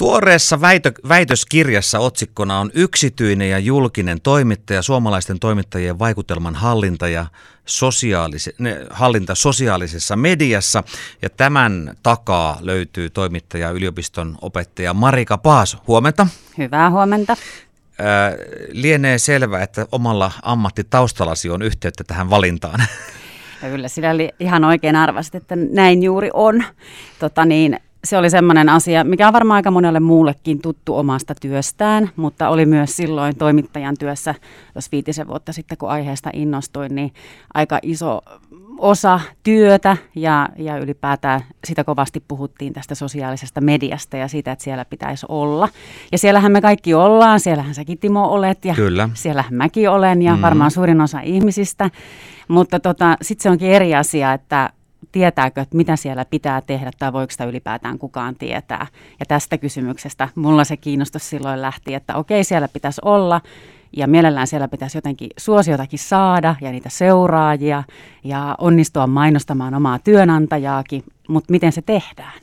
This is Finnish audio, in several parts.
Tuoreessa väitö, väitöskirjassa otsikkona on yksityinen ja julkinen toimittaja, suomalaisten toimittajien vaikutelman hallinta ja sosiaalise, ne, hallinta sosiaalisessa mediassa. Ja tämän takaa löytyy toimittaja yliopiston opettaja Marika Paaso. Huomenta. Hyvää huomenta. Ää, lienee selvää, että omalla ammattitaustallasi on yhteyttä tähän valintaan. Ja kyllä sillä oli ihan oikein arvasit, että näin juuri on. Tota niin, se oli semmoinen asia, mikä on varmaan aika monelle muullekin tuttu omasta työstään, mutta oli myös silloin toimittajan työssä, jos viitisen vuotta sitten, kun aiheesta innostuin, niin aika iso osa työtä ja, ja ylipäätään sitä kovasti puhuttiin tästä sosiaalisesta mediasta ja siitä, että siellä pitäisi olla. Ja siellähän me kaikki ollaan, siellähän säkin Timo olet ja Kyllä. siellähän mäkin olen ja mm. varmaan suurin osa ihmisistä. Mutta tota, sitten se onkin eri asia, että tietääkö, että mitä siellä pitää tehdä tai voiko sitä ylipäätään kukaan tietää. Ja tästä kysymyksestä mulla se kiinnostus silloin lähti, että okei siellä pitäisi olla ja mielellään siellä pitäisi jotenkin suosiotakin saada ja niitä seuraajia ja onnistua mainostamaan omaa työnantajaakin, mutta miten se tehdään?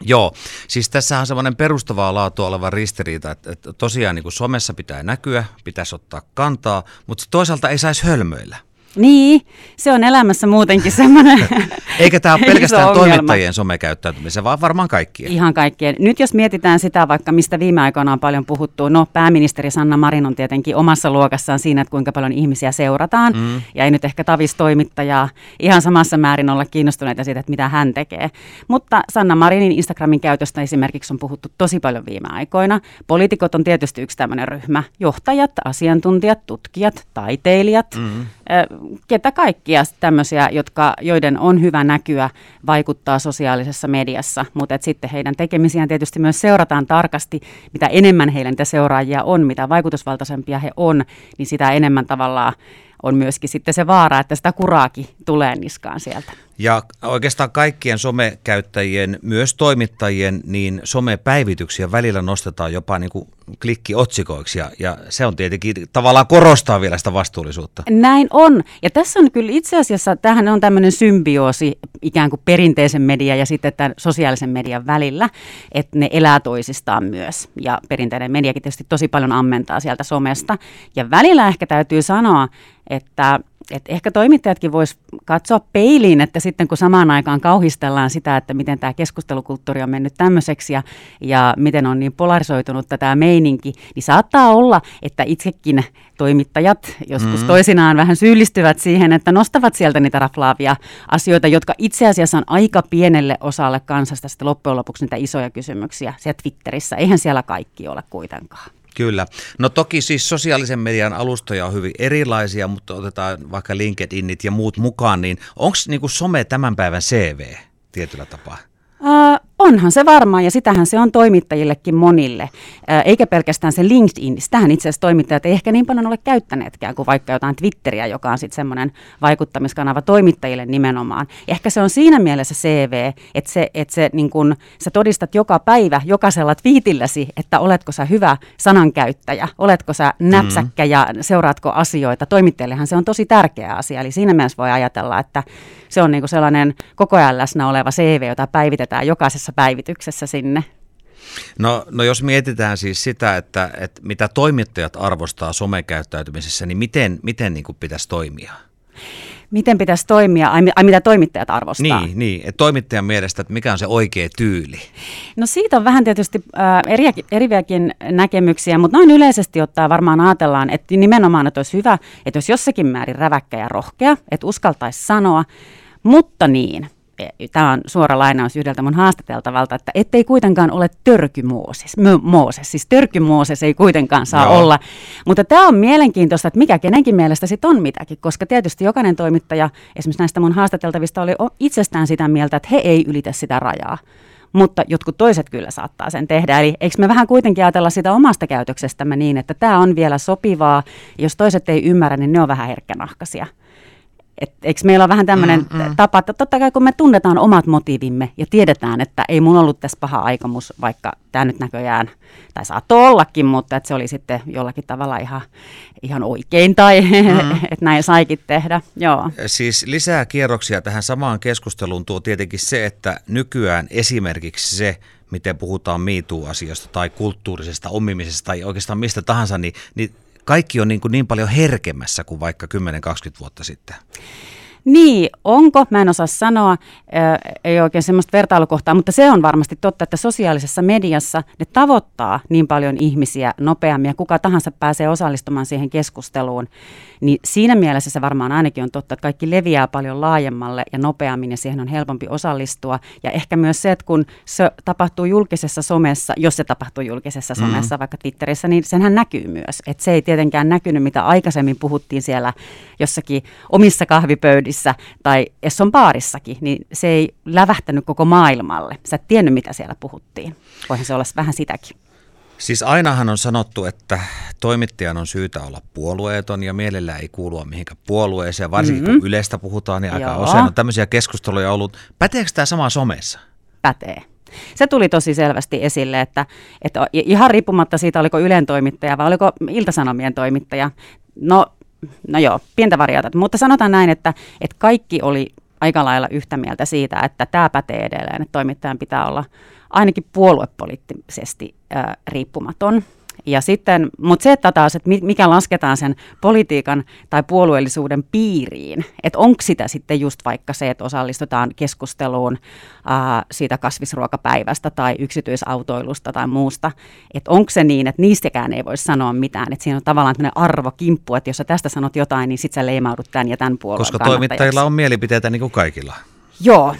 Joo, siis tässä on semmoinen perustavaa laatua oleva ristiriita, että, että tosiaan niin kuin somessa pitää näkyä, pitäisi ottaa kantaa, mutta toisaalta ei saisi hölmöillä. Niin, se on elämässä muutenkin semmoinen Eikä tämä ole pelkästään toimittajien somekäyttäytymisen, vaan varmaan kaikkien. Ihan kaikkien. Nyt jos mietitään sitä vaikka, mistä viime aikoina on paljon puhuttu, no pääministeri Sanna Marin on tietenkin omassa luokassaan siinä, että kuinka paljon ihmisiä seurataan, mm. ja ei nyt ehkä tavis toimittajaa ihan samassa määrin olla kiinnostuneita siitä, että mitä hän tekee. Mutta Sanna Marinin Instagramin käytöstä esimerkiksi on puhuttu tosi paljon viime aikoina. Poliitikot on tietysti yksi tämmöinen ryhmä. Johtajat, asiantuntijat, tutkijat, taiteilijat, mm ketä kaikkia tämmöisiä, jotka, joiden on hyvä näkyä, vaikuttaa sosiaalisessa mediassa, mutta sitten heidän tekemisiään tietysti myös seurataan tarkasti, mitä enemmän heillä niitä seuraajia on, mitä vaikutusvaltaisempia he on, niin sitä enemmän tavallaan on myöskin sitten se vaara, että sitä kuraakin tulee niskaan sieltä. Ja oikeastaan kaikkien somekäyttäjien, myös toimittajien, niin somepäivityksiä välillä nostetaan jopa niin kuin klikkiotsikoiksi ja, ja se on tietenkin tavallaan korostaa vielä sitä vastuullisuutta. Näin on. Ja tässä on kyllä itse asiassa, tähän on tämmöinen symbioosi ikään kuin perinteisen median ja sitten tämän sosiaalisen median välillä, että ne elää toisistaan myös. Ja perinteinen mediakin tietysti tosi paljon ammentaa sieltä somesta. Ja välillä ehkä täytyy sanoa, että että ehkä toimittajatkin vois katsoa peiliin, että sitten kun samaan aikaan kauhistellaan sitä, että miten tämä keskustelukulttuuri on mennyt tämmöiseksi ja, ja miten on niin polarisoitunut tämä meininki, niin saattaa olla, että itsekin toimittajat joskus mm. toisinaan vähän syyllistyvät siihen, että nostavat sieltä niitä raflaavia asioita, jotka itse asiassa on aika pienelle osalle kansasta sitten loppujen lopuksi niitä isoja kysymyksiä siellä Twitterissä. Eihän siellä kaikki ole kuitenkaan. Kyllä. No toki siis sosiaalisen median alustoja on hyvin erilaisia, mutta otetaan vaikka LinkedInit ja muut mukaan, niin onko niinku some tämän päivän CV tietyllä tapaa? Uh, onhan se varmaan, ja sitähän se on toimittajillekin monille, uh, eikä pelkästään se LinkedIn. Sitähän itse asiassa toimittajat ei ehkä niin paljon ole käyttäneetkään kuin vaikka jotain Twitteriä, joka on sitten semmoinen vaikuttamiskanava toimittajille nimenomaan. Ja ehkä se on siinä mielessä CV, että se, että se niin kun, sä todistat joka päivä jokaisella twiitilläsi, että oletko sä hyvä sanankäyttäjä, oletko sä näpsäkkä mm-hmm. ja seuraatko asioita. Toimittajillehan se on tosi tärkeä asia, eli siinä mielessä voi ajatella, että se on niin sellainen koko ajan läsnä oleva CV, jota päivitetään jokaisessa päivityksessä sinne. No, no jos mietitään siis sitä, että, että mitä toimittajat arvostaa somekäyttäytymisessä, niin miten, miten niin kuin pitäisi toimia? Miten pitäisi toimia, ai, ai mitä toimittajat arvostaa? Niin, niin. että toimittajan mielestä, että mikä on se oikea tyyli? No siitä on vähän tietysti äh, eri, eriäkin näkemyksiä, mutta noin yleisesti ottaa varmaan ajatellaan, että nimenomaan, että olisi hyvä, että jos jossakin määrin räväkkä ja rohkea, että uskaltaisi sanoa, mutta niin, tämä on suora lainaus yhdeltä mun haastateltavalta, että ettei kuitenkaan ole törkymooses. Mooses, siis törkymooses ei kuitenkaan saa Joo. olla. Mutta tämä on mielenkiintoista, että mikä kenenkin mielestä sitten on mitäkin, koska tietysti jokainen toimittaja, esimerkiksi näistä mun haastateltavista, oli itsestään sitä mieltä, että he ei ylitä sitä rajaa mutta jotkut toiset kyllä saattaa sen tehdä. Eli eikö me vähän kuitenkin ajatella sitä omasta käytöksestämme niin, että tämä on vielä sopivaa, jos toiset ei ymmärrä, niin ne on vähän herkkänahkaisia. Et, eikö meillä ole vähän tämmöinen mm, mm. tapa, että totta kai kun me tunnetaan omat motiivimme ja tiedetään, että ei mun ollut tässä paha aikomus, vaikka tämä nyt näköjään, tai saattoi ollakin, mutta että se oli sitten jollakin tavalla ihan, ihan oikein tai mm. että näin saikin tehdä. Joo. Siis lisää kierroksia tähän samaan keskusteluun tuo tietenkin se, että nykyään esimerkiksi se, miten puhutaan MeToo-asioista tai kulttuurisesta omimisesta tai oikeastaan mistä tahansa, niin, niin kaikki on niin, kuin niin paljon herkemmässä kuin vaikka 10-20 vuotta sitten. Niin, onko? Mä en osaa sanoa, ei oikein semmoista vertailukohtaa, mutta se on varmasti totta, että sosiaalisessa mediassa ne tavoittaa niin paljon ihmisiä nopeammin ja kuka tahansa pääsee osallistumaan siihen keskusteluun. Niin siinä mielessä se varmaan ainakin on totta, että kaikki leviää paljon laajemmalle ja nopeammin ja siihen on helpompi osallistua. Ja ehkä myös se, että kun se tapahtuu julkisessa somessa, jos se tapahtuu julkisessa mm-hmm. somessa, mm-hmm. vaikka Twitterissä, niin senhän näkyy myös. Että se ei tietenkään näkynyt, mitä aikaisemmin puhuttiin siellä jossakin omissa kahvipöydissä tai Esson baarissakin, niin se ei lävähtänyt koko maailmalle. Sä et tiennyt, mitä siellä puhuttiin. Voihan se olla vähän sitäkin. Siis ainahan on sanottu, että toimittajan on syytä olla puolueeton ja mielellään ei kuulua mihinkään puolueeseen, varsinkin mm-hmm. kun yleistä puhutaan, niin aika Joo. usein on tämmöisiä keskusteluja ollut. Päteekö tämä sama somessa? Pätee. Se tuli tosi selvästi esille, että, että ihan riippumatta siitä, oliko Ylen toimittaja vai oliko Iltasanomien toimittaja, no, no joo, pientä variota, mutta sanotaan näin, että, että kaikki oli aika lailla yhtä mieltä siitä, että tämä pätee edelleen, että toimittajan pitää olla ainakin puoluepoliittisesti ää, riippumaton. Ja sitten, mutta se, että taas, että mikä lasketaan sen politiikan tai puolueellisuuden piiriin, että onko sitä sitten just vaikka se, että osallistutaan keskusteluun ää, siitä kasvisruokapäivästä tai yksityisautoilusta tai muusta, että onko se niin, että niistäkään ei voi sanoa mitään, että siinä on tavallaan tämmöinen arvokimppu, että jos sä tästä sanot jotain, niin sitten sä leimaudut tämän ja tämän puolueen Koska toimittajilla on mielipiteitä niin kuin kaikilla. Joo,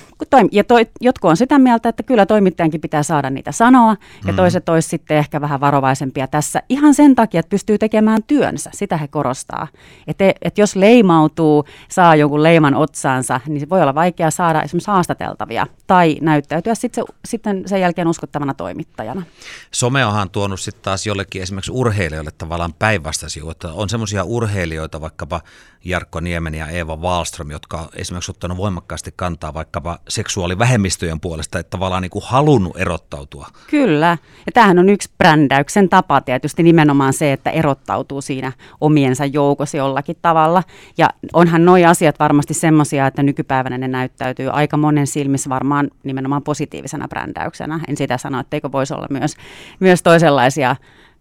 ja toi, jotkut on sitä mieltä, että kyllä toimittajankin pitää saada niitä sanoa, ja mm. toiset olisi sitten ehkä vähän varovaisempia tässä ihan sen takia, että pystyy tekemään työnsä, sitä he korostaa. Että et jos leimautuu, saa jonkun leiman otsaansa, niin se voi olla vaikea saada esimerkiksi haastateltavia tai näyttäytyä sitten, se, sitten sen jälkeen uskottavana toimittajana. Some onhan tuonut sitten taas jollekin esimerkiksi urheilijoille tavallaan päinvastaisia, että on semmoisia urheilijoita, vaikkapa Jarkko Niemen ja Eeva Wallström, jotka on esimerkiksi ottanut voimakkaasti kantaa vaikkapa seksuaalivähemmistöjen puolesta, että tavallaan niin kuin halunnut erottautua. Kyllä, ja tämähän on yksi brändäyksen tapa tietysti nimenomaan se, että erottautuu siinä omiensa joukossa jollakin tavalla. Ja onhan nuo asiat varmasti semmoisia, että nykypäivänä ne näyttäytyy aika monen silmissä varmaan nimenomaan positiivisena brändäyksenä. En sitä sano, etteikö voisi olla myös, myös toisenlaisia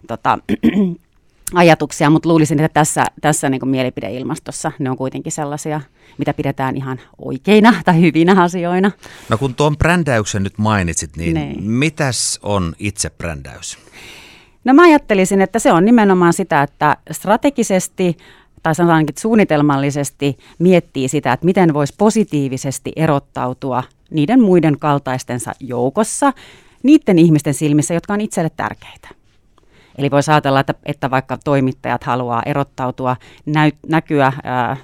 tota, ajatuksia, mutta luulisin, että tässä, tässä niin mielipideilmastossa ne on kuitenkin sellaisia, mitä pidetään ihan oikeina tai hyvinä asioina. No kun tuon brändäyksen nyt mainitsit, niin ne. mitäs on itse brändäys? No mä ajattelisin, että se on nimenomaan sitä, että strategisesti tai sanotaankin suunnitelmallisesti miettii sitä, että miten voisi positiivisesti erottautua niiden muiden kaltaistensa joukossa, niiden ihmisten silmissä, jotka on itselle tärkeitä. Eli voisi ajatella, että, että vaikka toimittajat haluaa erottautua, näy, näkyä ää,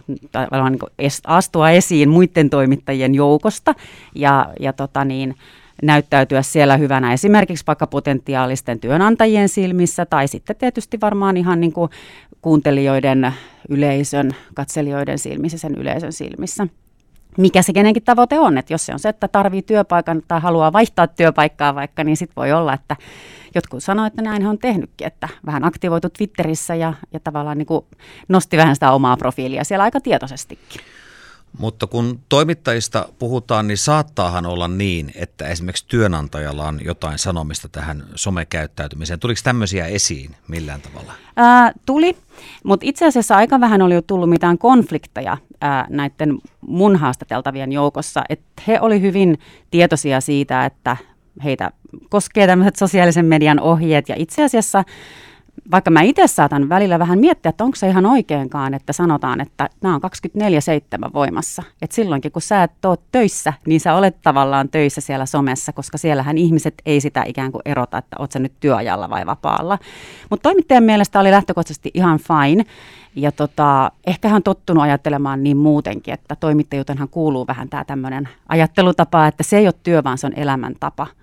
niin astua esiin muiden toimittajien joukosta ja, ja tota niin, näyttäytyä siellä hyvänä esimerkiksi vaikka potentiaalisten työnantajien silmissä tai sitten tietysti varmaan ihan niin kuin kuuntelijoiden, yleisön, katselijoiden silmissä, sen yleisön silmissä mikä se kenenkin tavoite on. Että jos se on se, että tarvii työpaikan tai haluaa vaihtaa työpaikkaa vaikka, niin sitten voi olla, että jotkut sanoo, että näin on tehnytkin, että vähän aktivoitu Twitterissä ja, ja tavallaan niin kuin nosti vähän sitä omaa profiilia siellä aika tietoisestikin. Mutta kun toimittajista puhutaan, niin saattaahan olla niin, että esimerkiksi työnantajalla on jotain sanomista tähän somekäyttäytymiseen. Tuliko tämmöisiä esiin millään tavalla? Ää, tuli, mutta itse asiassa aika vähän oli jo tullut mitään konflikteja ää, näiden mun haastateltavien joukossa. Et he oli hyvin tietoisia siitä, että heitä koskee tämmöiset sosiaalisen median ohjeet ja itse asiassa vaikka mä itse saatan välillä vähän miettiä, että onko se ihan oikeinkaan, että sanotaan, että nämä on 24-7 voimassa. Että silloinkin, kun sä et ole töissä, niin sä olet tavallaan töissä siellä somessa, koska siellähän ihmiset ei sitä ikään kuin erota, että oot sä nyt työajalla vai vapaalla. Mutta toimittajan mielestä oli lähtökohtaisesti ihan fine. Ja tota, ehkä hän on tottunut ajattelemaan niin muutenkin, että toimittajuutenhan kuuluu vähän tämä tämmöinen ajattelutapa, että se ei ole työ, vaan se on elämäntapa –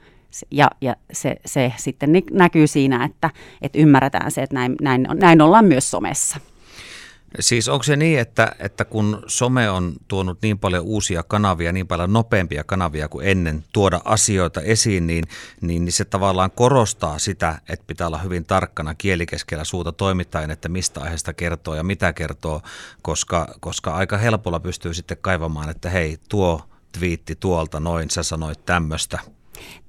ja, ja se, se sitten näkyy siinä, että, että ymmärretään se, että näin, näin, näin ollaan myös somessa. Siis onko se niin, että, että kun some on tuonut niin paljon uusia kanavia, niin paljon nopeampia kanavia kuin ennen tuoda asioita esiin, niin, niin, niin se tavallaan korostaa sitä, että pitää olla hyvin tarkkana kielikeskellä suuta toimittajan, että mistä aiheesta kertoo ja mitä kertoo, koska, koska aika helpolla pystyy sitten kaivamaan, että hei, tuo twiitti tuolta noin, sä sanoit tämmöistä –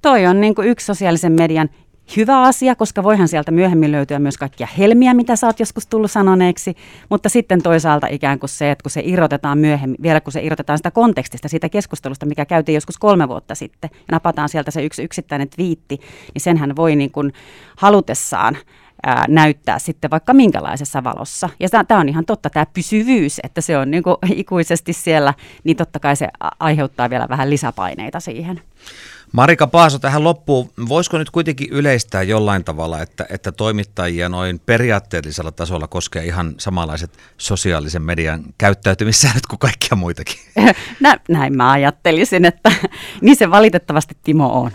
Toi on niin kuin yksi sosiaalisen median hyvä asia, koska voihan sieltä myöhemmin löytyä myös kaikkia helmiä, mitä sä oot joskus tullut sanoneeksi, mutta sitten toisaalta ikään kuin se, että kun se irrotetaan myöhemmin, vielä kun se irrotetaan sitä kontekstista, siitä keskustelusta, mikä käytiin joskus kolme vuotta sitten, ja napataan sieltä se yksi yksittäinen twiitti, niin senhän voi niin kuin halutessaan ää, näyttää sitten vaikka minkälaisessa valossa. Ja tämä on ihan totta, tämä pysyvyys, että se on niin kuin ikuisesti siellä, niin totta kai se aiheuttaa vielä vähän lisäpaineita siihen. Marika Paaso tähän loppuun. Voisiko nyt kuitenkin yleistää jollain tavalla, että, että toimittajia noin periaatteellisella tasolla koskee ihan samanlaiset sosiaalisen median käyttäytymissäännöt kuin kaikkia muitakin? Nä, näin mä ajattelisin, että niin se valitettavasti Timo on.